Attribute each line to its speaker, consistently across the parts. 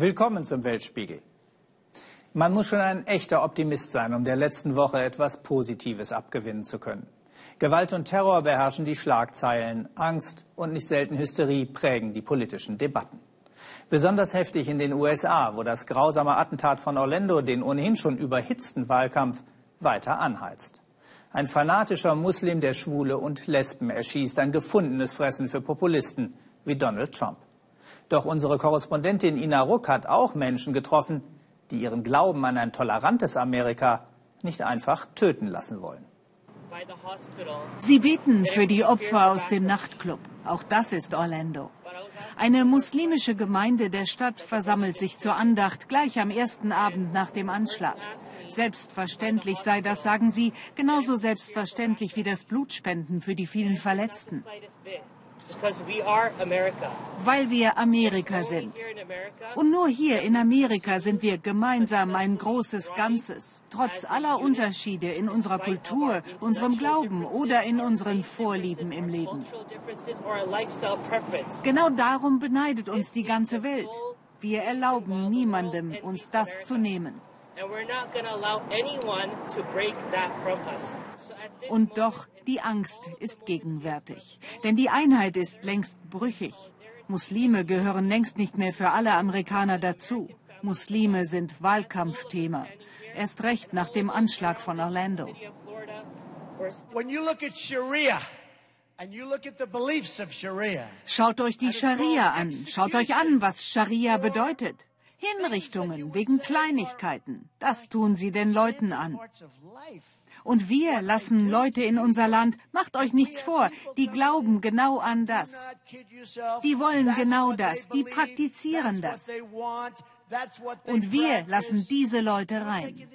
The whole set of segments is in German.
Speaker 1: Willkommen zum Weltspiegel. Man muss schon ein echter Optimist sein, um der letzten Woche etwas Positives abgewinnen zu können. Gewalt und Terror beherrschen die Schlagzeilen, Angst und nicht selten Hysterie prägen die politischen Debatten. Besonders heftig in den USA, wo das grausame Attentat von Orlando den ohnehin schon überhitzten Wahlkampf weiter anheizt. Ein fanatischer Muslim, der Schwule und Lesben erschießt, ein gefundenes Fressen für Populisten wie Donald Trump. Doch unsere Korrespondentin Ina Ruck hat auch Menschen getroffen, die ihren Glauben an ein tolerantes Amerika nicht einfach töten lassen wollen.
Speaker 2: Sie beten für die Opfer aus dem Nachtclub. Auch das ist Orlando. Eine muslimische Gemeinde der Stadt versammelt sich zur Andacht gleich am ersten Abend nach dem Anschlag. Selbstverständlich sei das, sagen sie, genauso selbstverständlich wie das Blutspenden für die vielen Verletzten. Weil wir Amerika sind. Und nur hier in Amerika sind wir gemeinsam ein großes Ganzes, trotz aller Unterschiede in unserer Kultur, unserem Glauben oder in unseren Vorlieben im Leben. Genau darum beneidet uns die ganze Welt. Wir erlauben niemandem, uns das zu nehmen. Und doch, die Angst ist gegenwärtig. Denn die Einheit ist längst brüchig. Muslime gehören längst nicht mehr für alle Amerikaner dazu. Muslime sind Wahlkampfthema. Erst recht nach dem Anschlag von Orlando. Schaut euch die Scharia an. Schaut euch an, was Scharia bedeutet. Hinrichtungen wegen Kleinigkeiten. Das tun sie den Leuten an. Und wir lassen Leute in unser Land, macht euch nichts vor, die glauben genau an das. Die wollen genau das, die praktizieren das. Und wir lassen diese Leute rein.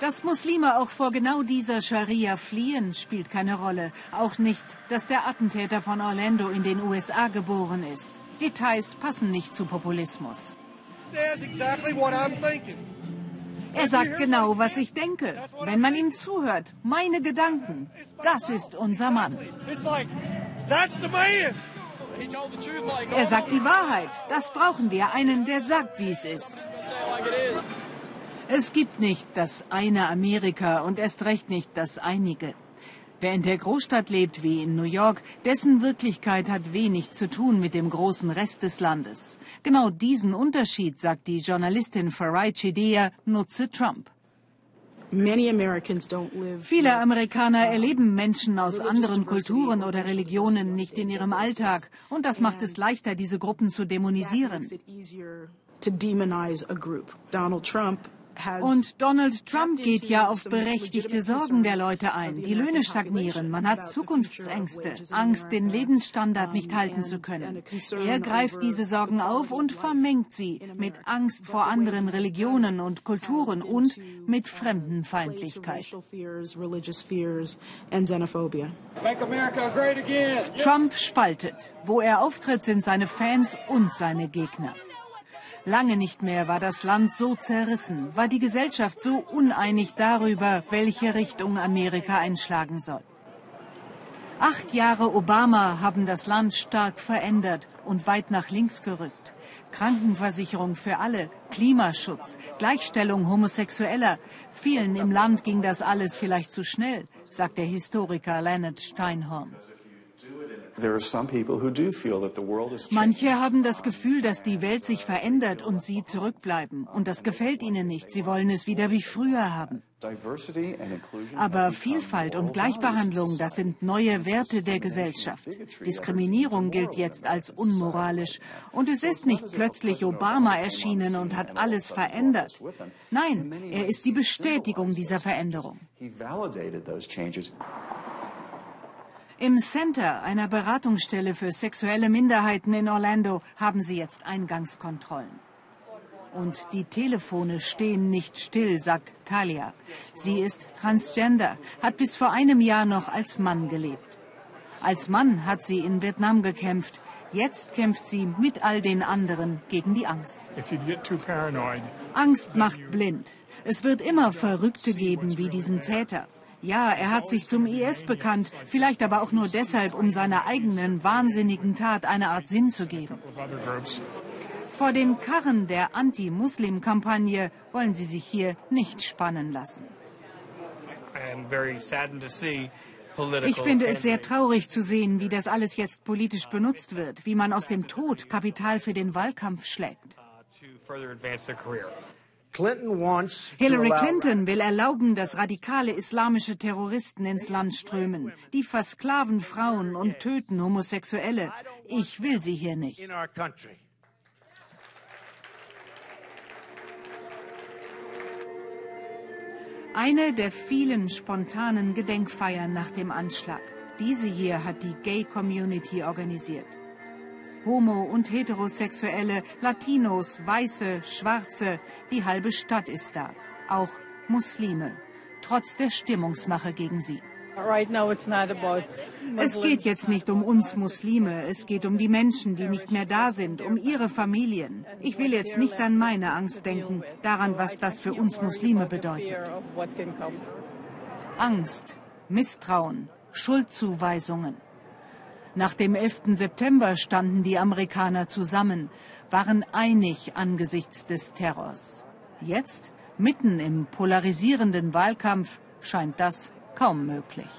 Speaker 2: Dass Muslime auch vor genau dieser Scharia fliehen, spielt keine Rolle. Auch nicht, dass der Attentäter von Orlando in den USA geboren ist. Details passen nicht zu Populismus. Er sagt genau, was ich denke. Wenn man ihm zuhört, meine Gedanken, das ist unser Mann. Er sagt die Wahrheit. Das brauchen wir. Einen, der sagt, wie es ist. Es gibt nicht das eine Amerika und erst recht nicht das einige. Wer in der Großstadt lebt wie in New York, dessen Wirklichkeit hat wenig zu tun mit dem großen Rest des Landes. Genau diesen Unterschied, sagt die Journalistin Farai Chidea, nutze Trump. Viele Amerikaner erleben Menschen aus anderen Kulturen oder Religionen nicht in ihrem Alltag und das macht es leichter, diese Gruppen zu dämonisieren. Donald Trump und Donald Trump geht ja auf berechtigte Sorgen der Leute ein. Die Löhne stagnieren, man hat Zukunftsängste, Angst, den Lebensstandard nicht halten zu können. Er greift diese Sorgen auf und vermengt sie mit Angst vor anderen Religionen und Kulturen und mit Fremdenfeindlichkeit. Trump spaltet. Wo er auftritt, sind seine Fans und seine Gegner. Lange nicht mehr war das Land so zerrissen, war die Gesellschaft so uneinig darüber, welche Richtung Amerika einschlagen soll. Acht Jahre Obama haben das Land stark verändert und weit nach links gerückt. Krankenversicherung für alle, Klimaschutz, Gleichstellung Homosexueller. Vielen im Land ging das alles vielleicht zu schnell, sagt der Historiker Leonard Steinhorn. Manche haben das Gefühl, dass die Welt sich verändert und sie zurückbleiben. Und das gefällt ihnen nicht. Sie wollen es wieder wie früher haben. Aber Vielfalt und Gleichbehandlung, das sind neue Werte der Gesellschaft. Diskriminierung gilt jetzt als unmoralisch. Und es ist nicht plötzlich Obama erschienen und hat alles verändert. Nein, er ist die Bestätigung dieser Veränderung. Im Center einer Beratungsstelle für sexuelle Minderheiten in Orlando haben sie jetzt Eingangskontrollen. Und die Telefone stehen nicht still, sagt Talia. Sie ist transgender, hat bis vor einem Jahr noch als Mann gelebt. Als Mann hat sie in Vietnam gekämpft. Jetzt kämpft sie mit all den anderen gegen die Angst. Angst macht blind. Es wird immer Verrückte geben wie diesen Täter. Ja, er hat sich zum IS bekannt, vielleicht aber auch nur deshalb, um seiner eigenen wahnsinnigen Tat eine Art Sinn zu geben. Vor den Karren der Anti-Muslim-Kampagne wollen sie sich hier nicht spannen lassen. Ich finde es sehr traurig zu sehen, wie das alles jetzt politisch benutzt wird, wie man aus dem Tod Kapital für den Wahlkampf schlägt. Hillary Clinton will erlauben, dass radikale islamische Terroristen ins Land strömen. Die versklaven Frauen und töten Homosexuelle. Ich will sie hier nicht. Eine der vielen spontanen Gedenkfeiern nach dem Anschlag. Diese hier hat die Gay Community organisiert. Homo- und Heterosexuelle, Latinos, Weiße, Schwarze, die halbe Stadt ist da. Auch Muslime, trotz der Stimmungsmache gegen sie. Es geht jetzt nicht um uns Muslime, es geht um die Menschen, die nicht mehr da sind, um ihre Familien. Ich will jetzt nicht an meine Angst denken, daran, was das für uns Muslime bedeutet. Angst, Misstrauen, Schuldzuweisungen. Nach dem 11. September standen die Amerikaner zusammen, waren einig angesichts des Terrors. Jetzt, mitten im polarisierenden Wahlkampf, scheint das kaum möglich.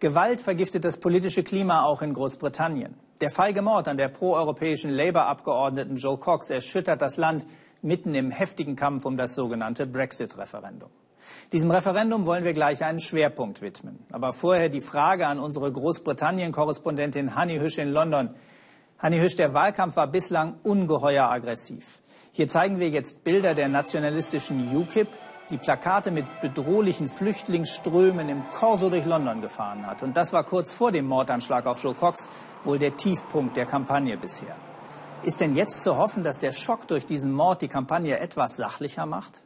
Speaker 1: Gewalt vergiftet das politische Klima auch in Großbritannien. Der feige Mord an der proeuropäischen Labour-Abgeordneten Joe Cox erschüttert das Land mitten im heftigen Kampf um das sogenannte Brexit-Referendum. Diesem Referendum wollen wir gleich einen Schwerpunkt widmen. Aber vorher die Frage an unsere Großbritannien-Korrespondentin Hanni Hüsch in London. Hanni Hüsch, der Wahlkampf war bislang ungeheuer aggressiv. Hier zeigen wir jetzt Bilder der nationalistischen UKIP, die Plakate mit bedrohlichen Flüchtlingsströmen im Korso durch London gefahren hat. Und das war kurz vor dem Mordanschlag auf Joe Cox wohl der Tiefpunkt der Kampagne bisher. Ist denn jetzt zu hoffen, dass der Schock durch diesen Mord die Kampagne etwas sachlicher macht?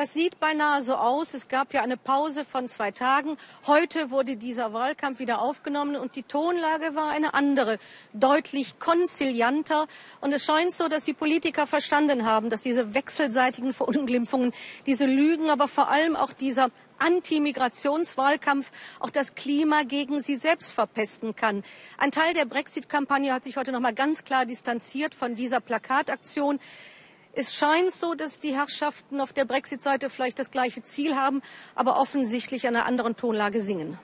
Speaker 3: Das sieht beinahe so aus. Es gab ja eine Pause von zwei Tagen. Heute wurde dieser Wahlkampf wieder aufgenommen und die Tonlage war eine andere, deutlich konzilianter. Und es scheint so, dass die Politiker verstanden haben, dass diese wechselseitigen Verunglimpfungen, diese Lügen, aber vor allem auch dieser Anti-Migrationswahlkampf auch das Klima gegen sie selbst verpesten kann. Ein Teil der Brexit-Kampagne hat sich heute noch mal ganz klar distanziert von dieser Plakataktion. Es scheint so, dass die Herrschaften auf der Brexit-Seite vielleicht das gleiche Ziel haben, aber offensichtlich an einer anderen Tonlage singen.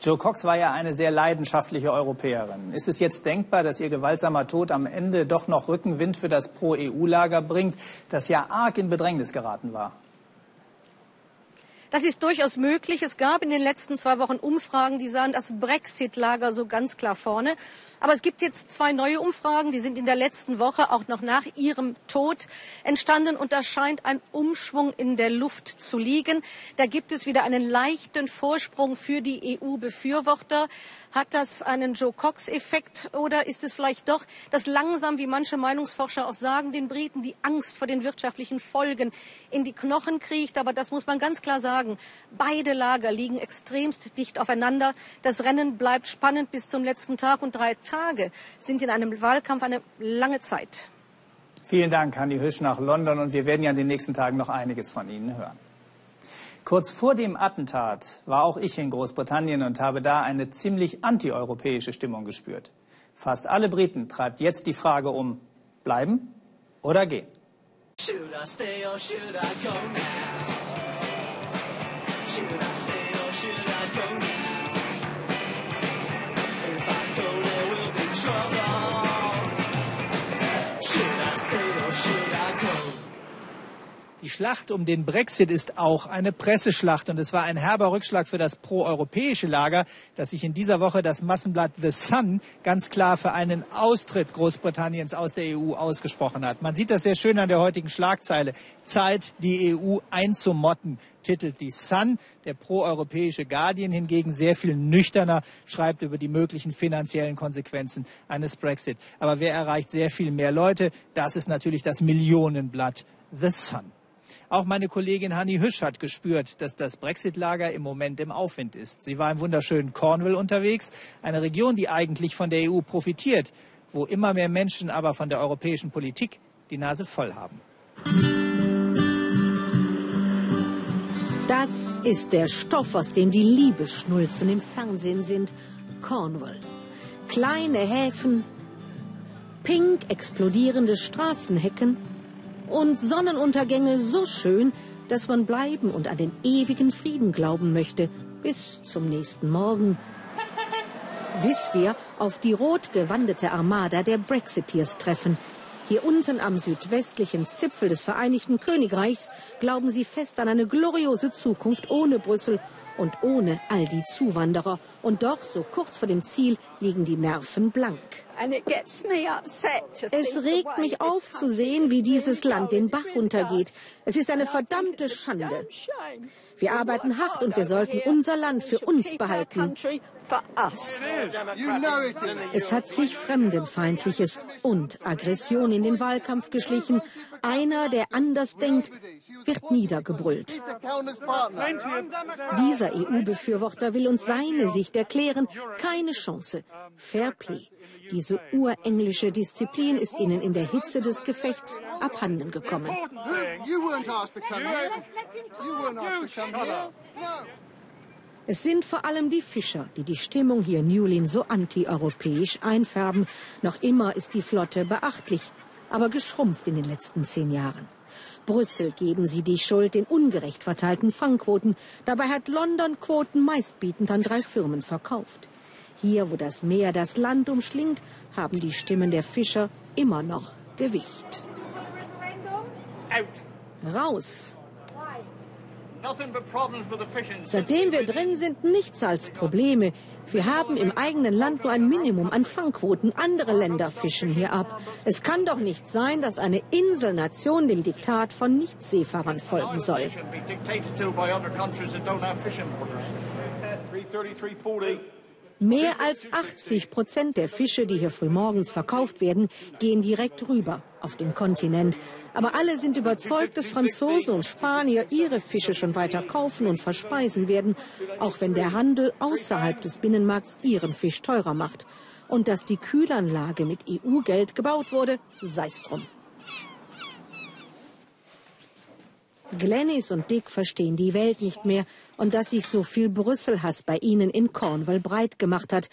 Speaker 1: Joe Cox war ja eine sehr leidenschaftliche Europäerin. Ist es jetzt denkbar, dass ihr gewaltsamer Tod am Ende doch noch Rückenwind für das Pro-EU-Lager bringt, das ja arg in Bedrängnis geraten war?
Speaker 3: Das ist durchaus möglich. Es gab in den letzten zwei Wochen Umfragen, die sahen das Brexit-Lager so ganz klar vorne. Aber es gibt jetzt zwei neue Umfragen, die sind in der letzten Woche auch noch nach ihrem Tod entstanden und da scheint ein Umschwung in der Luft zu liegen. Da gibt es wieder einen leichten Vorsprung für die EU-Befürworter. Hat das einen Joe Cox-Effekt oder ist es vielleicht doch, dass langsam, wie manche Meinungsforscher auch sagen, den Briten die Angst vor den wirtschaftlichen Folgen in die Knochen kriecht? Aber das muss man ganz klar sagen. Beide Lager liegen extremst dicht aufeinander. Das Rennen bleibt spannend bis zum letzten Tag und drei Tage sind in einem Wahlkampf eine lange Zeit.
Speaker 1: Vielen Dank, Hanni Hüsch nach London und wir werden ja in den nächsten Tagen noch einiges von Ihnen hören. Kurz vor dem Attentat war auch ich in Großbritannien und habe da eine ziemlich antieuropäische Stimmung gespürt. Fast alle Briten treibt jetzt die Frage um, bleiben oder gehen. Should I stay or should I go now? Die Schlacht um den Brexit ist auch eine Presseschlacht und es war ein herber Rückschlag für das proeuropäische Lager, dass sich in dieser Woche das Massenblatt The Sun ganz klar für einen Austritt Großbritanniens aus der EU ausgesprochen hat. Man sieht das sehr schön an der heutigen Schlagzeile. Zeit, die EU einzumotten, titelt die Sun. Der proeuropäische Guardian hingegen sehr viel nüchterner schreibt über die möglichen finanziellen Konsequenzen eines Brexit. Aber wer erreicht sehr viel mehr Leute? Das ist natürlich das Millionenblatt The Sun. Auch meine Kollegin Hanni Hüsch hat gespürt, dass das Brexit-Lager im Moment im Aufwind ist. Sie war im wunderschönen Cornwall unterwegs, eine Region, die eigentlich von der EU profitiert, wo immer mehr Menschen aber von der europäischen Politik die Nase voll haben.
Speaker 4: Das ist der Stoff, aus dem die Liebesschnulzen im Fernsehen sind. Cornwall. Kleine Häfen, pink explodierende Straßenhecken und Sonnenuntergänge so schön, dass man bleiben und an den ewigen Frieden glauben möchte, bis zum nächsten Morgen. Bis wir auf die rot gewandete Armada der Brexiteers treffen. Hier unten am südwestlichen Zipfel des Vereinigten Königreichs glauben sie fest an eine gloriose Zukunft ohne Brüssel und ohne all die Zuwanderer. Und doch, so kurz vor dem Ziel, liegen die Nerven blank. Es regt mich auf zu sehen, wie dieses Land den Bach runtergeht. Es ist eine verdammte Schande. Wir arbeiten hart und wir sollten unser Land für uns behalten. Es hat sich Fremdenfeindliches und Aggression in den Wahlkampf geschlichen. Einer, der anders denkt, wird niedergebrüllt. Dieser EU-Befürworter will uns seine Sicht erklären. Keine Chance. Fairplay. Diese urenglische Disziplin ist ihnen in der Hitze des Gefechts abhanden gekommen. Es sind vor allem die Fischer, die die Stimmung hier Newlin so antieuropäisch einfärben. Noch immer ist die Flotte beachtlich, aber geschrumpft in den letzten zehn Jahren. Brüssel geben sie die Schuld den ungerecht verteilten Fangquoten. Dabei hat London Quoten meistbietend an drei Firmen verkauft. Hier, wo das Meer das Land umschlingt, haben die Stimmen der Fischer immer noch Gewicht. Raus! Seitdem wir drin sind, nichts als Probleme. Wir haben im eigenen Land nur ein Minimum an Fangquoten. Andere Länder fischen hier ab. Es kann doch nicht sein, dass eine Inselnation dem Diktat von Nichtseefahrern folgen soll. Mehr als 80 Prozent der Fische, die hier frühmorgens verkauft werden, gehen direkt rüber auf den Kontinent. Aber alle sind überzeugt, dass Franzosen und Spanier ihre Fische schon weiter kaufen und verspeisen werden, auch wenn der Handel außerhalb des Binnenmarkts ihren Fisch teurer macht. Und dass die Kühlanlage mit EU-Geld gebaut wurde, sei's drum. Glennis und Dick verstehen die Welt nicht mehr und dass sich so viel Brüsselhass bei ihnen in Cornwall breit gemacht hat.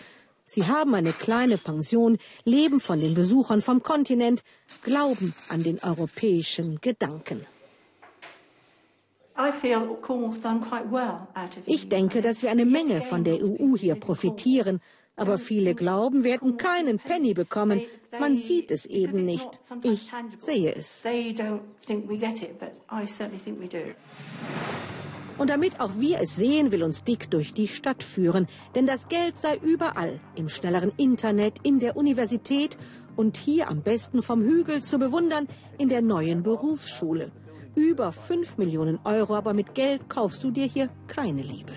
Speaker 4: Sie haben eine kleine Pension, leben von den Besuchern vom Kontinent, glauben an den europäischen Gedanken. Ich denke, dass wir eine Menge von der EU hier profitieren. Aber viele glauben, wir hätten keinen Penny bekommen. Man sieht es eben nicht. Ich sehe es. Und damit auch wir es sehen, will uns Dick durch die Stadt führen. Denn das Geld sei überall. Im schnelleren Internet, in der Universität und hier am besten vom Hügel zu bewundern in der neuen Berufsschule. Über 5 Millionen Euro, aber mit Geld kaufst du dir hier keine Liebe.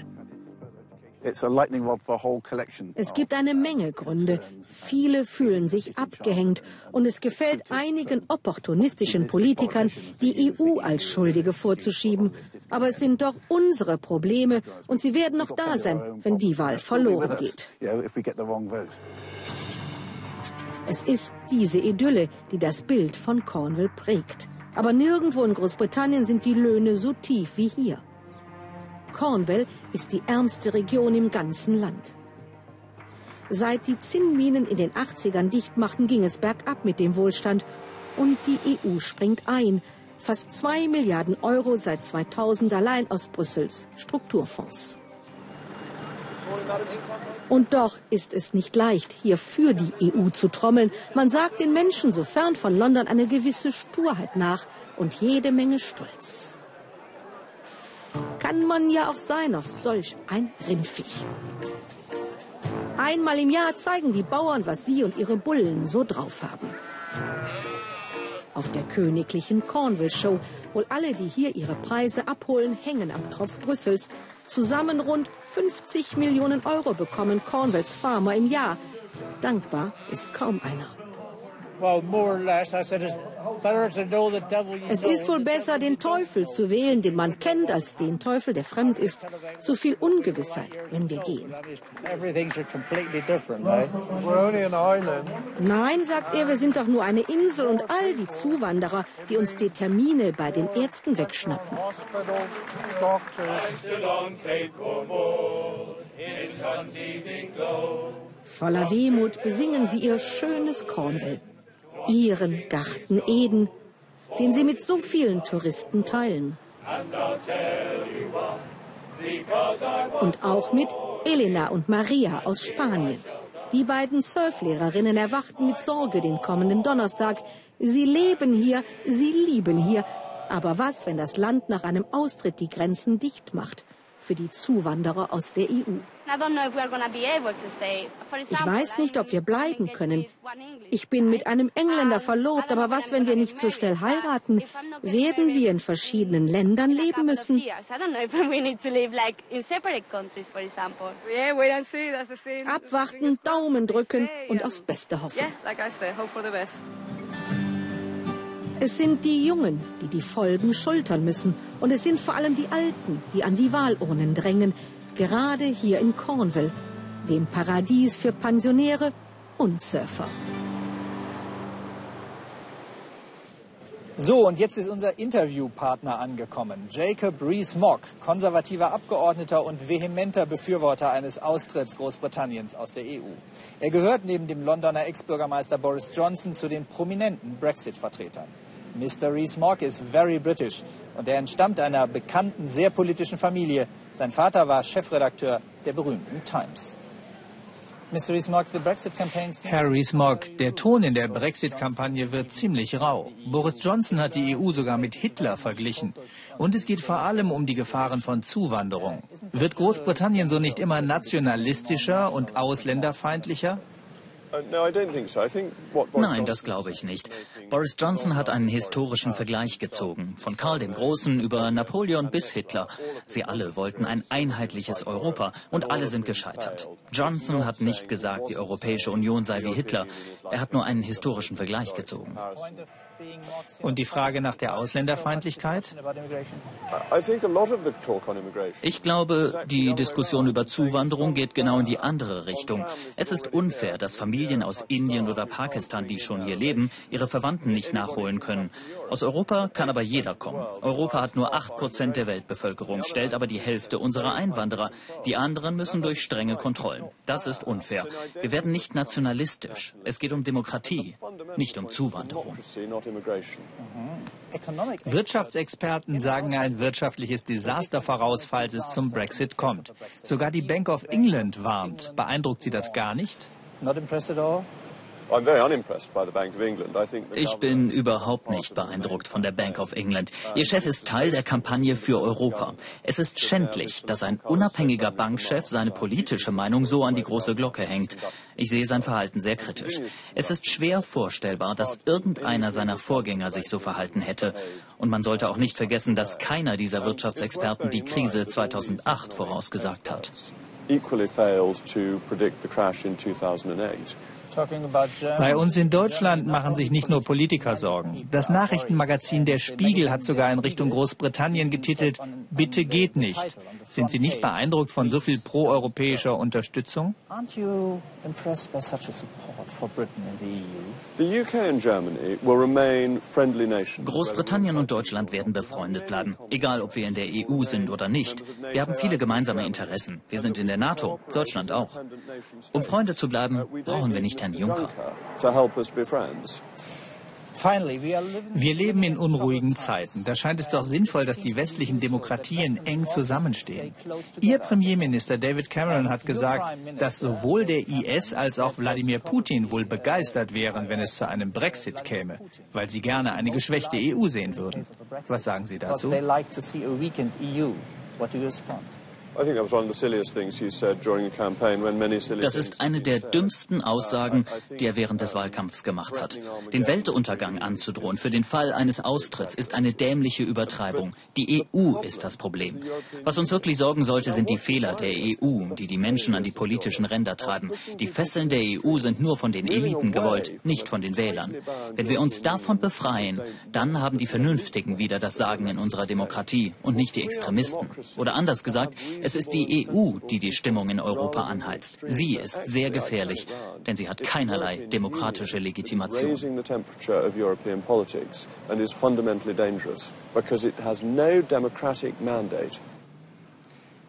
Speaker 4: Es gibt eine Menge Gründe. Viele fühlen sich abgehängt und es gefällt einigen opportunistischen Politikern, die EU als Schuldige vorzuschieben. Aber es sind doch unsere Probleme und sie werden noch da sein, wenn die Wahl verloren geht. Es ist diese Idylle, die das Bild von Cornwall prägt. Aber nirgendwo in Großbritannien sind die Löhne so tief wie hier. Cornwall ist die ärmste Region im ganzen Land. Seit die Zinnminen in den 80ern dicht machten, ging es bergab mit dem Wohlstand. Und die EU springt ein. Fast zwei Milliarden Euro seit 2000 allein aus Brüssels Strukturfonds. Und doch ist es nicht leicht, hier für die EU zu trommeln. Man sagt den Menschen so fern von London eine gewisse Sturheit nach und jede Menge Stolz. Kann man ja auch sein auf solch ein Rindviech. Einmal im Jahr zeigen die Bauern, was sie und ihre Bullen so drauf haben. Auf der königlichen Cornwall Show, wohl alle, die hier ihre Preise abholen, hängen am Tropf Brüssels. Zusammen rund 50 Millionen Euro bekommen Cornwalls Farmer im Jahr. Dankbar ist kaum einer.
Speaker 5: Es ist wohl besser, den Teufel zu wählen, den man kennt, als den Teufel, der fremd ist. Zu viel Ungewissheit, wenn wir gehen. Nein, sagt er, wir sind doch nur eine Insel und all die Zuwanderer, die uns die Termine bei den Ärzten wegschnappen. Voller Wehmut besingen sie ihr schönes Cornwall, ihren Garten Eden, den sie mit so vielen Touristen teilen. Und auch mit Elena und Maria aus Spanien. Die beiden Surflehrerinnen erwachten mit Sorge den kommenden Donnerstag. Sie leben hier, sie lieben hier. Aber was, wenn das Land nach einem Austritt die Grenzen dicht macht? Für die Zuwanderer aus der EU. Ich weiß nicht, ob wir bleiben können. Ich bin mit einem Engländer verlobt, aber was, wenn wir nicht so schnell heiraten? Werden wir in verschiedenen Ländern leben müssen? Abwarten, Daumen drücken und aufs Beste hoffen. Es sind die Jungen, die die Folgen schultern müssen. Und es sind vor allem die Alten, die an die Wahlurnen drängen, gerade hier in Cornwall, dem Paradies für Pensionäre und Surfer.
Speaker 6: So, und jetzt ist unser Interviewpartner angekommen. Jacob Rees-Mogg, konservativer Abgeordneter und vehementer Befürworter eines Austritts Großbritanniens aus der EU. Er gehört neben dem Londoner Ex-Bürgermeister Boris Johnson zu den prominenten Brexit-Vertretern. Mr. Rees-Mogg ist very British und er entstammt einer bekannten, sehr politischen Familie. Sein Vater war Chefredakteur der berühmten Times.
Speaker 1: Herr Rees-Mogg, der Ton in der Brexit-Kampagne wird ziemlich rau. Boris Johnson hat die EU sogar mit Hitler verglichen. Und es geht vor allem um die Gefahren von Zuwanderung. Wird Großbritannien so nicht immer nationalistischer und ausländerfeindlicher?
Speaker 7: Nein, das glaube ich nicht. Boris Johnson hat einen historischen Vergleich gezogen. Von Karl dem Großen über Napoleon bis Hitler. Sie alle wollten ein einheitliches Europa und alle sind gescheitert. Johnson hat nicht gesagt, die Europäische Union sei wie Hitler. Er hat nur einen historischen Vergleich gezogen.
Speaker 1: Und die Frage nach der Ausländerfeindlichkeit?
Speaker 7: Ich glaube, die Diskussion über Zuwanderung geht genau in die andere Richtung. Es ist unfair, dass Familien aus Indien oder Pakistan, die schon hier leben, ihre Verwandten nicht nachholen können. Aus Europa kann aber jeder kommen. Europa hat nur 8% der Weltbevölkerung, stellt aber die Hälfte unserer Einwanderer. Die anderen müssen durch strenge Kontrollen. Das ist unfair. Wir werden nicht nationalistisch. Es geht um Demokratie, nicht um Zuwanderung.
Speaker 1: Wirtschaftsexperten sagen ein wirtschaftliches Desaster voraus, falls es zum Brexit kommt. Sogar die Bank of England warnt. Beeindruckt Sie das gar nicht?
Speaker 7: Ich bin überhaupt nicht beeindruckt von der Bank of England. Ihr Chef ist Teil der Kampagne für Europa. Es ist schändlich, dass ein unabhängiger Bankchef seine politische Meinung so an die große Glocke hängt. Ich sehe sein Verhalten sehr kritisch. Es ist schwer vorstellbar, dass irgendeiner seiner Vorgänger sich so verhalten hätte. Und man sollte auch nicht vergessen, dass keiner dieser Wirtschaftsexperten die Krise 2008 vorausgesagt hat. Equally failed to predict the crash in
Speaker 1: 2008. Bei uns in Deutschland machen sich nicht nur Politiker Sorgen. Das Nachrichtenmagazin Der Spiegel hat sogar in Richtung Großbritannien getitelt, Bitte geht nicht. Sind Sie nicht beeindruckt von so viel proeuropäischer Unterstützung?
Speaker 7: Großbritannien und Deutschland werden befreundet bleiben, egal ob wir in der EU sind oder nicht. Wir haben viele gemeinsame Interessen. Wir sind in der NATO, Deutschland auch. Um Freunde zu bleiben, brauchen wir nicht Herrn Juncker.
Speaker 1: Wir leben in unruhigen Zeiten. Da scheint es doch sinnvoll, dass die westlichen Demokratien eng zusammenstehen. Ihr Premierminister David Cameron hat gesagt, dass sowohl der IS als auch Wladimir Putin wohl begeistert wären, wenn es zu einem Brexit käme, weil sie gerne eine geschwächte EU sehen würden. Was sagen Sie dazu?
Speaker 7: Das ist eine der dümmsten Aussagen, die er während des Wahlkampfs gemacht hat. Den Weltuntergang anzudrohen für den Fall eines Austritts ist eine dämliche Übertreibung. Die EU ist das Problem. Was uns wirklich sorgen sollte, sind die Fehler der EU, die die Menschen an die politischen Ränder treiben. Die Fesseln der EU sind nur von den Eliten gewollt, nicht von den Wählern. Wenn wir uns davon befreien, dann haben die Vernünftigen wieder das Sagen in unserer Demokratie und nicht die Extremisten. Oder anders gesagt, es ist die EU, die die Stimmung in Europa anheizt. Sie ist sehr gefährlich, denn sie hat keinerlei demokratische Legitimation.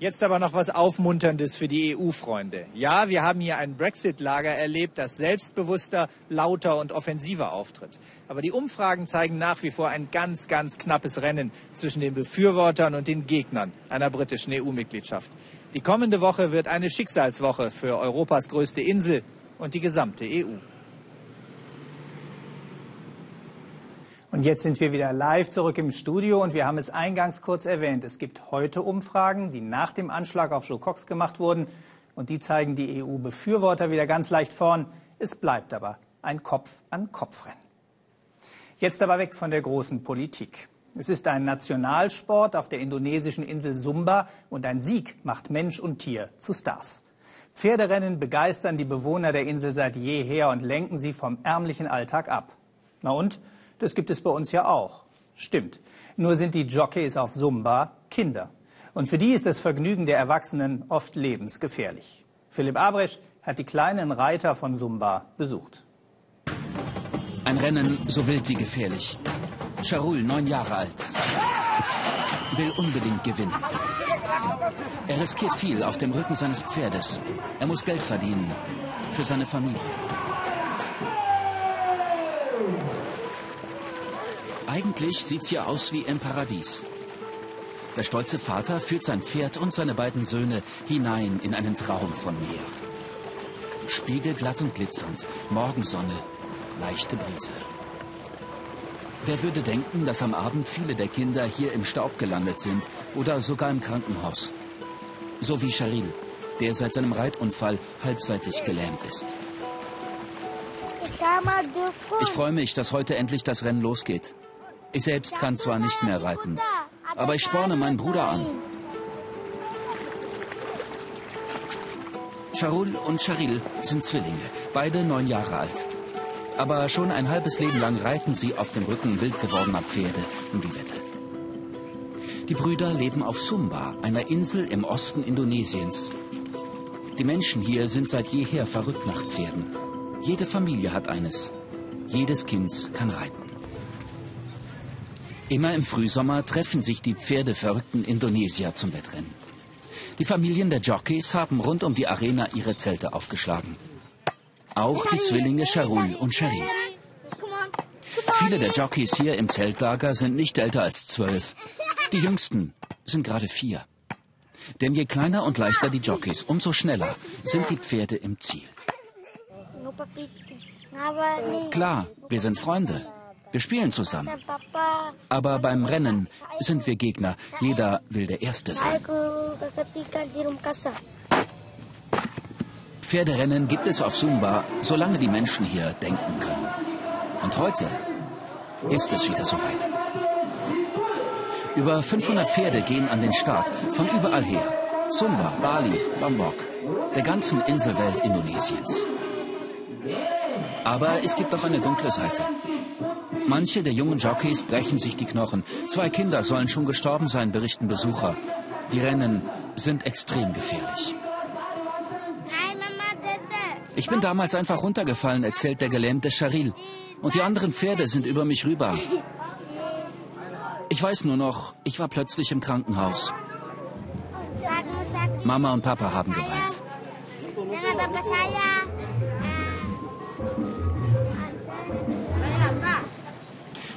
Speaker 1: Jetzt aber noch was Aufmunterndes für die EU-Freunde. Ja, wir haben hier ein Brexit-Lager erlebt, das selbstbewusster, lauter und offensiver auftritt. Aber die Umfragen zeigen nach wie vor ein ganz, ganz knappes Rennen zwischen den Befürwortern und den Gegnern einer britischen EU-Mitgliedschaft. Die kommende Woche wird eine Schicksalswoche für Europas größte Insel und die gesamte EU. Und jetzt sind wir wieder live zurück im Studio und wir haben es eingangs kurz erwähnt. Es gibt heute Umfragen, die nach dem Anschlag auf Joe Cox gemacht wurden und die zeigen die EU-Befürworter wieder ganz leicht vorn. Es bleibt aber ein Kopf-an-Kopf-Rennen. Jetzt aber weg von der großen Politik. Es ist ein Nationalsport auf der indonesischen Insel Sumba und ein Sieg macht Mensch und Tier zu Stars. Pferderennen begeistern die Bewohner der Insel seit jeher und lenken sie vom ärmlichen Alltag ab. Na und? Das gibt es bei uns ja auch. Stimmt. Nur sind die Jockeys auf Sumba Kinder. Und für die ist das Vergnügen der Erwachsenen oft lebensgefährlich. Philipp Abresch hat die kleinen Reiter von Sumba besucht.
Speaker 8: Ein Rennen so wild wie gefährlich. Charul, neun Jahre alt, will unbedingt gewinnen. Er riskiert viel auf dem Rücken seines Pferdes. Er muss Geld verdienen für seine Familie. Eigentlich sieht's hier aus wie im Paradies. Der stolze Vater führt sein Pferd und seine beiden Söhne hinein in einen Traum von Meer. Spiegelglatt und glitzernd, Morgensonne, leichte Brise. Wer würde denken, dass am Abend viele der Kinder hier im Staub gelandet sind oder sogar im Krankenhaus? So wie Charil, der seit seinem Reitunfall halbseitig gelähmt ist. Ich freue mich, dass heute endlich das Rennen losgeht. Ich selbst kann zwar nicht mehr reiten, aber ich sporne meinen Bruder an. Charul und Charil sind Zwillinge, beide neun Jahre alt. Aber schon ein halbes Leben lang reiten sie auf dem Rücken wild gewordener Pferde um die Wette. Die Brüder leben auf Sumba, einer Insel im Osten Indonesiens. Die Menschen hier sind seit jeher verrückt nach Pferden. Jede Familie hat eines. Jedes Kind kann reiten. Immer im Frühsommer treffen sich die pferdeverrückten Indonesier zum Wettrennen. Die Familien der Jockeys haben rund um die Arena ihre Zelte aufgeschlagen. Auch die Zwillinge Charul und Cherie. Viele der Jockeys hier im Zeltlager sind nicht älter als zwölf. Die jüngsten sind gerade vier. Denn je kleiner und leichter die Jockeys, umso schneller sind die Pferde im Ziel. Klar, wir sind Freunde. Wir spielen zusammen. Aber beim Rennen sind wir Gegner. Jeder will der Erste sein. Pferderennen gibt es auf Sumba, solange die Menschen hier denken können. Und heute ist es wieder soweit. Über 500 Pferde gehen an den Start, von überall her. Sumba, Bali, Lombok, der ganzen Inselwelt Indonesiens. Aber es gibt auch eine dunkle Seite. Manche der jungen Jockeys brechen sich die Knochen. Zwei Kinder sollen schon gestorben sein, berichten Besucher. Die Rennen sind extrem gefährlich. Ich bin damals einfach runtergefallen, erzählt der gelähmte Charil. Und die anderen Pferde sind über mich rüber. Ich weiß nur noch, ich war plötzlich im Krankenhaus. Mama und Papa haben geweint.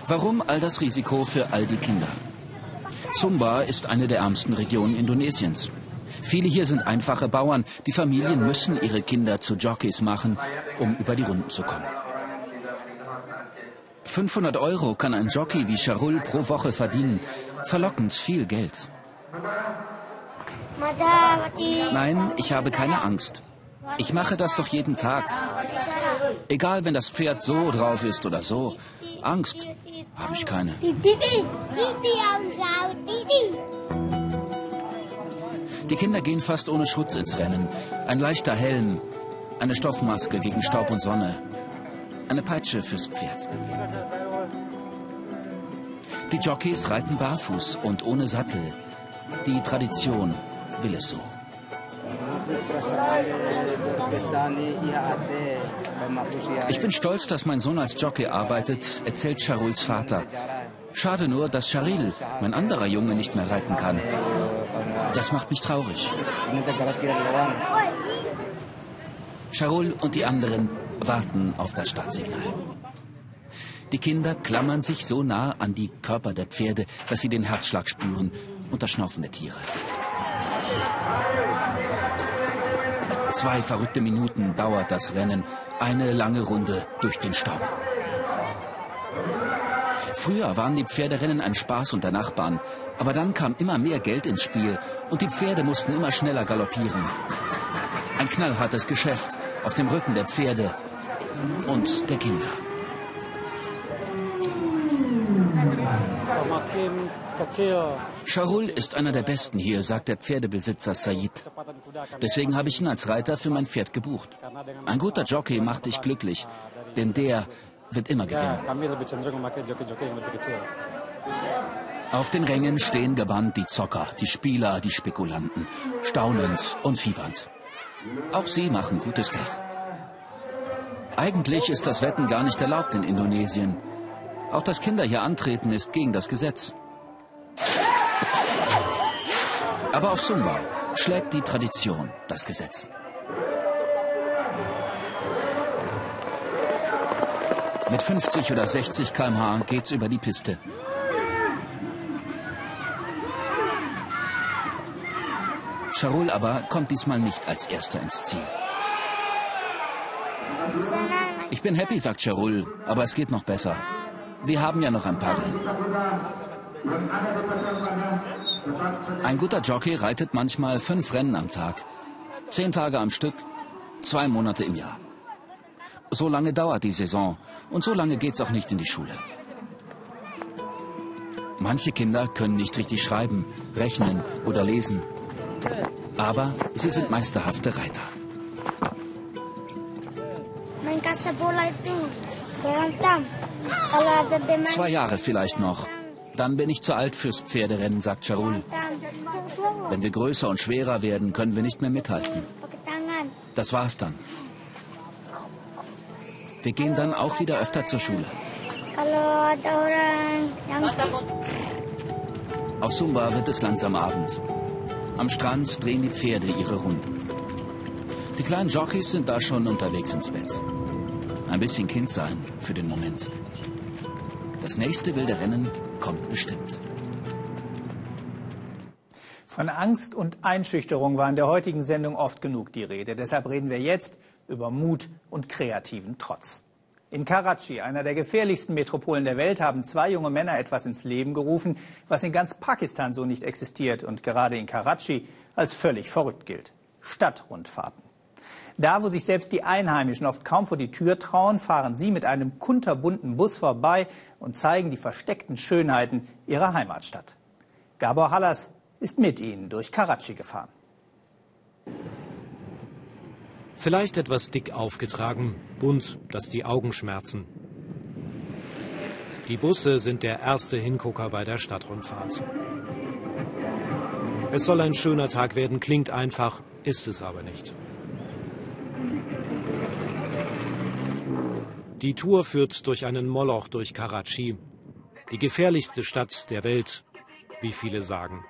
Speaker 8: Warum all das Risiko für all die Kinder? Sumba ist eine der ärmsten Regionen Indonesiens. Viele hier sind einfache Bauern. Die Familien müssen ihre Kinder zu Jockeys machen, um über die Runden zu kommen. 500 Euro kann ein Jockey wie Charul pro Woche verdienen. Verlockend viel Geld. Nein, ich habe keine Angst. Ich mache das doch jeden Tag. Egal, wenn das Pferd so drauf ist oder so. Angst habe ich keine. Die Kinder gehen fast ohne Schutz ins Rennen. Ein leichter Helm, eine Stoffmaske gegen Staub und Sonne, eine Peitsche fürs Pferd. Die Jockeys reiten barfuß und ohne Sattel. Die Tradition will es so. Ich bin stolz, dass mein Sohn als Jockey arbeitet, erzählt Charuls Vater. Schade nur, dass Charil, mein anderer Junge, nicht mehr reiten kann. Das macht mich traurig. Charul und die anderen warten auf das Startsignal. Die Kinder klammern sich so nah an die Körper der Pferde, dass sie den Herzschlag spüren und das Schnaufen der Tiere. Zwei verrückte Minuten dauert das Rennen. Eine lange Runde durch den Staub. Früher waren die Pferderennen ein Spaß unter Nachbarn. Aber dann kam immer mehr Geld ins Spiel und die Pferde mussten immer schneller galoppieren. Ein knallhartes Geschäft auf dem Rücken der Pferde und der Kinder. Charul ist einer der Besten hier, sagt der Pferdebesitzer Said. Deswegen habe ich ihn als Reiter für mein Pferd gebucht. Ein guter Jockey macht dich glücklich, denn der wird immer gewinnen. Auf den Rängen stehen gebannt die Zocker, die Spieler, die Spekulanten, staunend und fiebernd. Auch sie machen gutes Geld. Eigentlich ist das Wetten gar nicht erlaubt in Indonesien. Auch dass Kinder hier antreten, ist gegen das Gesetz. Aber auf Sumba schlägt die Tradition das Gesetz. Mit 50 oder 60 km/h geht's über die Piste. Charul aber kommt diesmal nicht als Erster ins Ziel. Ich bin happy, sagt Charul, aber es geht noch besser. Wir haben ja noch ein paar Rennen. Ein guter Jockey reitet manchmal fünf Rennen am Tag. Zehn Tage am Stück, zwei Monate im Jahr. So lange dauert die Saison und so lange geht's auch nicht in die Schule. Manche Kinder können nicht richtig schreiben, rechnen oder lesen. Aber sie sind meisterhafte Reiter. Zwei Jahre vielleicht noch. Dann bin ich zu alt fürs Pferderennen, sagt Charul. Wenn wir größer und schwerer werden, können wir nicht mehr mithalten. Das war's dann. Wir gehen dann auch wieder öfter zur Schule. Auf Sumba wird es langsam Abend. Am Strand drehen die Pferde ihre Runden. Die kleinen Jockeys sind da schon unterwegs ins Bett. Ein bisschen Kind sein für den Moment. Das nächste wilde Rennen kommt bestimmt.
Speaker 1: Von Angst und Einschüchterung war in der heutigen Sendung oft genug die Rede. Deshalb reden wir jetzt über Mut und kreativen Trotz. In Karachi, einer der gefährlichsten Metropolen der Welt, haben zwei junge Männer etwas ins Leben gerufen, was in ganz Pakistan so nicht existiert und gerade in Karachi als völlig verrückt gilt. Stadtrundfahrten. Da, wo sich selbst die Einheimischen oft kaum vor die Tür trauen, fahren sie mit einem kunterbunten Bus vorbei und zeigen die versteckten Schönheiten ihrer Heimatstadt. Gabor Hallas ist mit ihnen durch Karachi gefahren.
Speaker 9: Vielleicht etwas dick aufgetragen, bunt, dass die Augen schmerzen. Die Busse sind der erste Hingucker bei der Stadtrundfahrt. Es soll ein schöner Tag werden, klingt einfach, ist es aber nicht. Die Tour führt durch einen Moloch durch Karachi, die gefährlichste Stadt der Welt, wie viele sagen.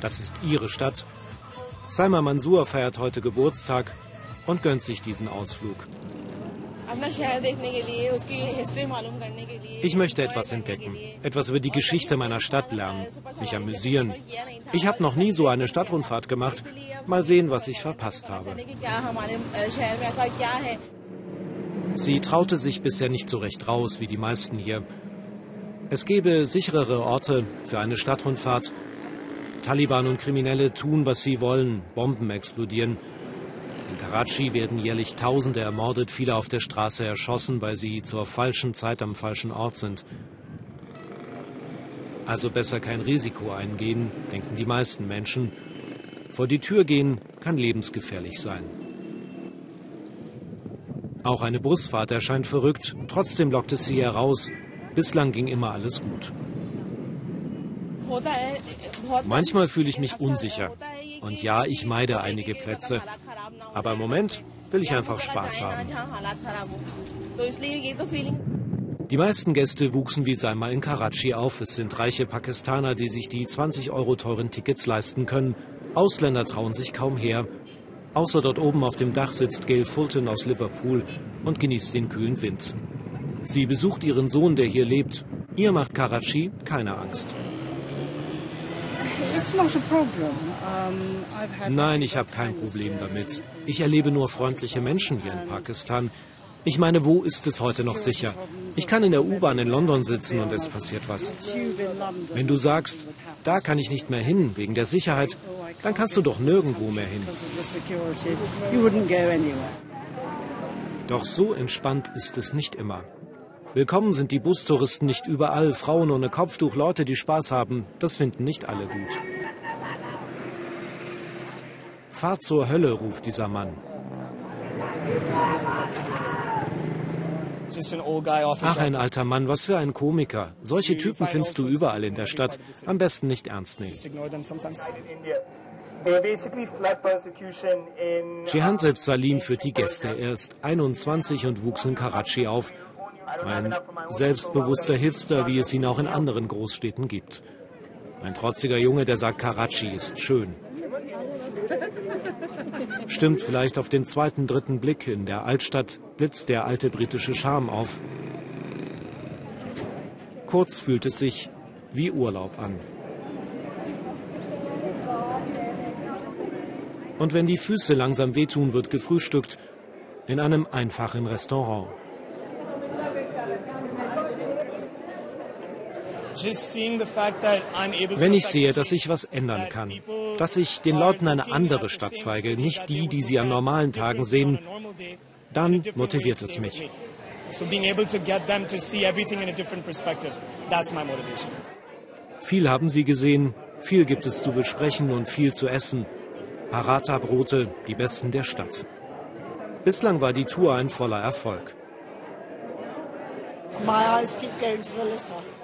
Speaker 9: Das ist ihre Stadt. Salma Mansour feiert heute Geburtstag und gönnt sich diesen Ausflug. Ich möchte etwas entdecken, etwas über die Geschichte meiner Stadt lernen, mich amüsieren. Ich habe noch nie so eine Stadtrundfahrt gemacht. Mal sehen, was ich verpasst habe. Sie traute sich bisher nicht so recht raus wie die meisten hier. Es gäbe sicherere Orte für eine Stadtrundfahrt. Taliban und Kriminelle tun, was sie wollen. Bomben explodieren. In Karachi werden jährlich Tausende ermordet, viele auf der Straße erschossen, weil sie zur falschen Zeit am falschen Ort sind. Also besser kein Risiko eingehen, denken die meisten Menschen. Vor die Tür gehen kann lebensgefährlich sein. Auch eine Busfahrt erscheint verrückt, trotzdem lockt es sie heraus. Bislang ging immer alles gut. Manchmal fühle ich mich unsicher. Und ja, ich meide einige Plätze. Aber im Moment will ich einfach Spaß haben. Die meisten Gäste wuchsen wie Salma in Karachi auf. Es sind reiche Pakistaner, die sich die 20 Euro teuren Tickets leisten können. Ausländer trauen sich kaum her. Außer dort oben auf dem Dach sitzt Gail Fulton aus Liverpool und genießt den kühlen Wind. Sie besucht ihren Sohn, der hier lebt. Ihr macht Karachi keine Angst. Nein, ich habe kein Problem damit. Ich erlebe nur freundliche Menschen hier in Pakistan. Ich meine, wo ist es heute noch sicher? Ich kann in der U-Bahn in London sitzen und es passiert was. Wenn du sagst, da kann ich nicht mehr hin wegen der Sicherheit, dann kannst du doch nirgendwo mehr hin. Doch so entspannt ist es nicht immer. Willkommen sind die Bustouristen nicht überall. Frauen ohne Kopftuch, Leute, die Spaß haben, das finden nicht alle gut. Fahrt zur Hölle, ruft dieser Mann. Ach, ein alter Mann, was für ein Komiker. Solche Typen findest du überall in der Stadt. Am besten nicht ernst nehmen. Jehan selbst Salim führt die Gäste. Er ist 21 und wuchs in Karachi auf. Ein selbstbewusster Hipster, wie es ihn auch in anderen Großstädten gibt. Ein trotziger Junge, der sagt, Karachi ist schön. Stimmt vielleicht auf den zweiten, dritten Blick. In der Altstadt blitzt der alte britische Charme auf. Kurz fühlt es sich wie Urlaub an. Und wenn die Füße langsam wehtun, wird gefrühstückt in einem einfachen Restaurant. Wenn ich sehe, dass ich was ändern kann, dass ich den Leuten eine andere Stadt zeige, nicht die, die sie an normalen Tagen sehen, dann motiviert es mich. Viel haben sie gesehen, viel gibt es zu besprechen und viel zu essen. Paratha-Brote, die besten der Stadt. Bislang war die Tour ein voller Erfolg.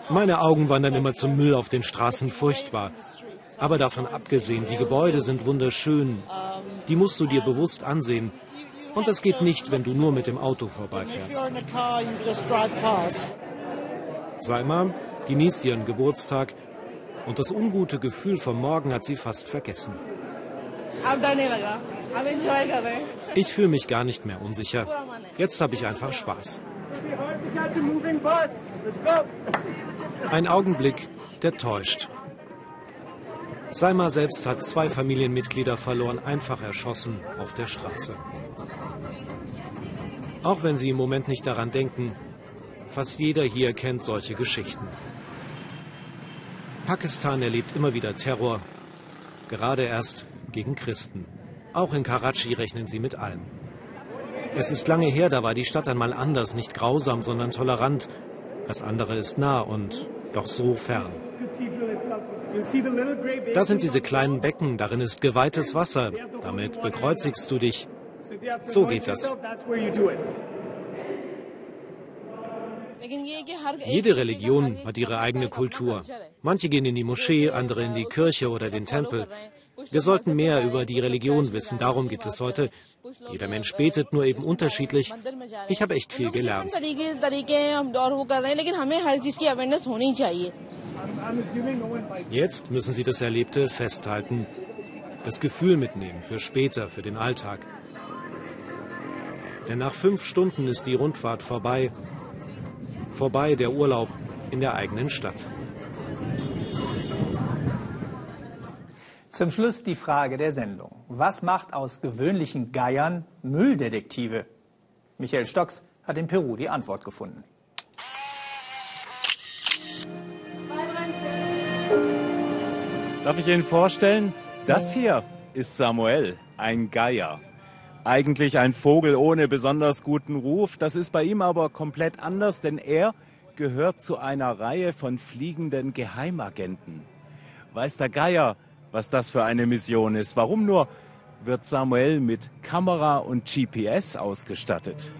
Speaker 9: Meine Augen wandern immer zum Müll auf den Straßen furchtbar. Aber davon abgesehen, die Gebäude sind wunderschön. Die musst du dir bewusst ansehen. Und das geht nicht, wenn du nur mit dem Auto vorbeifährst. Salma genießt ihren Geburtstag und das ungute Gefühl vom Morgen hat sie fast vergessen. Ich fühle mich gar nicht mehr unsicher. Jetzt habe ich einfach Spaß. Ein Augenblick, der täuscht. Salma selbst hat zwei Familienmitglieder verloren, einfach erschossen auf der Straße. Auch wenn Sie im Moment nicht daran denken, fast jeder hier kennt solche Geschichten. Pakistan erlebt immer wieder Terror, gerade erst gegen Christen. Auch in Karachi rechnen sie mit allem. Es ist lange her, da war die Stadt einmal anders, nicht grausam, sondern tolerant. Das andere ist nah und doch so fern. Da sind diese kleinen Becken, darin ist geweihtes Wasser. Damit bekreuzigst du dich. So geht das. Jede Religion hat ihre eigene Kultur. Manche gehen in die Moschee, andere in die Kirche oder den Tempel. Wir sollten mehr über die Religion wissen, darum geht es heute. Jeder Mensch betet nur eben unterschiedlich. Ich habe echt viel gelernt. Jetzt müssen Sie das Erlebte festhalten, das Gefühl mitnehmen für später, für den Alltag. Denn nach fünf Stunden ist die Rundfahrt vorbei. Vorbei der Urlaub in der eigenen Stadt.
Speaker 1: Zum Schluss die Frage der Sendung. Was macht aus gewöhnlichen Geiern Mülldetektive? Michael Stocks hat in Peru die Antwort gefunden.
Speaker 10: Darf ich Ihnen vorstellen? Das hier ist Samuel, ein Geier. Eigentlich ein Vogel ohne besonders guten Ruf. Das ist bei ihm aber komplett anders, denn er gehört zu einer Reihe von fliegenden Geheimagenten. Weiß der Geier, was das für eine Mission ist? Warum nur wird Samuel mit Kamera und GPS ausgestattet?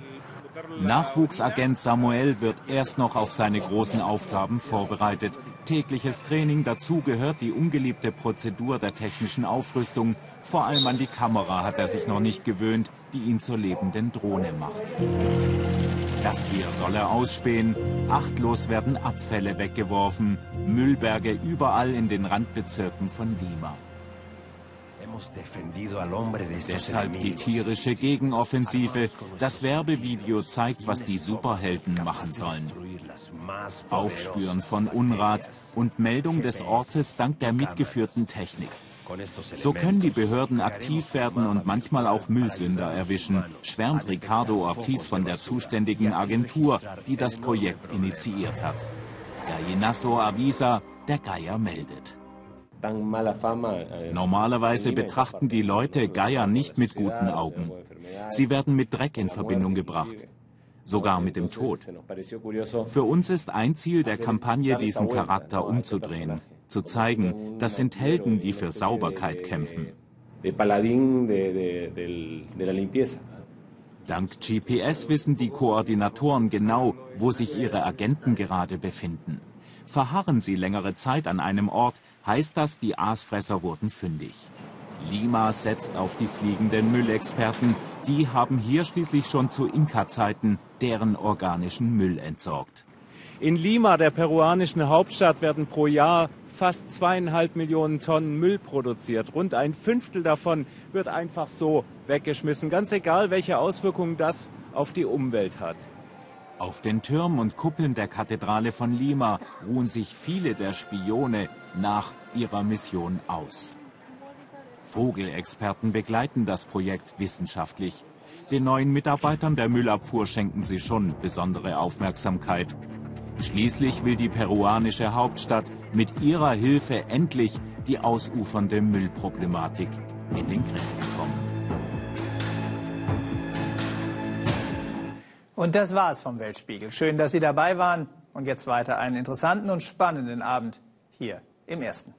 Speaker 11: Nachwuchsagent Samuel wird erst noch auf seine großen Aufgaben vorbereitet. Tägliches Training dazu gehört die ungeliebte Prozedur der technischen Aufrüstung. Vor allem an die Kamera hat er sich noch nicht gewöhnt, die ihn zur lebenden Drohne macht. Das hier soll er ausspähen. Achtlos werden Abfälle weggeworfen. Müllberge überall in den Randbezirken von Lima. Deshalb die tierische Gegenoffensive. Das Werbevideo zeigt, was die Superhelden machen sollen. Aufspüren von Unrat und Meldung des Ortes dank der mitgeführten Technik. So können die Behörden aktiv werden und manchmal auch Müllsünder erwischen, schwärmt Ricardo Ortiz von der zuständigen Agentur, die das Projekt initiiert hat. Gallinazo Avisa, der Geier meldet. Normalerweise betrachten die Leute Geier nicht mit guten Augen. Sie werden mit Dreck in Verbindung gebracht, sogar mit dem Tod. Für uns ist ein Ziel der Kampagne, diesen Charakter umzudrehen, zu zeigen, das sind Helden, die für Sauberkeit kämpfen. Dank GPS wissen die Koordinatoren genau, wo sich ihre Agenten gerade befinden. Verharren sie längere Zeit an einem Ort, heißt das, die Aasfresser wurden fündig. Lima setzt auf die fliegenden Müllexperten. Die haben hier schließlich schon zu Inka-Zeiten deren organischen Müll entsorgt.
Speaker 10: In Lima, der peruanischen Hauptstadt, werden pro Jahr fast zweieinhalb Millionen Tonnen Müll produziert. Rund ein Fünftel davon wird einfach so weggeschmissen, ganz egal, welche Auswirkungen das auf die Umwelt hat.
Speaker 11: Auf den Türmen und Kuppeln der Kathedrale von Lima ruhen sich viele der Spione nach ihrer Mission aus. Vogelexperten begleiten das Projekt wissenschaftlich. Den neuen Mitarbeitern der Müllabfuhr schenken sie schon besondere Aufmerksamkeit. Schließlich will die peruanische Hauptstadt mit ihrer Hilfe endlich die ausufernde Müllproblematik in den Griff bekommen.
Speaker 1: Und das war's vom Weltspiegel. Schön, dass Sie dabei waren. Und jetzt weiter einen interessanten und spannenden Abend hier im Ersten.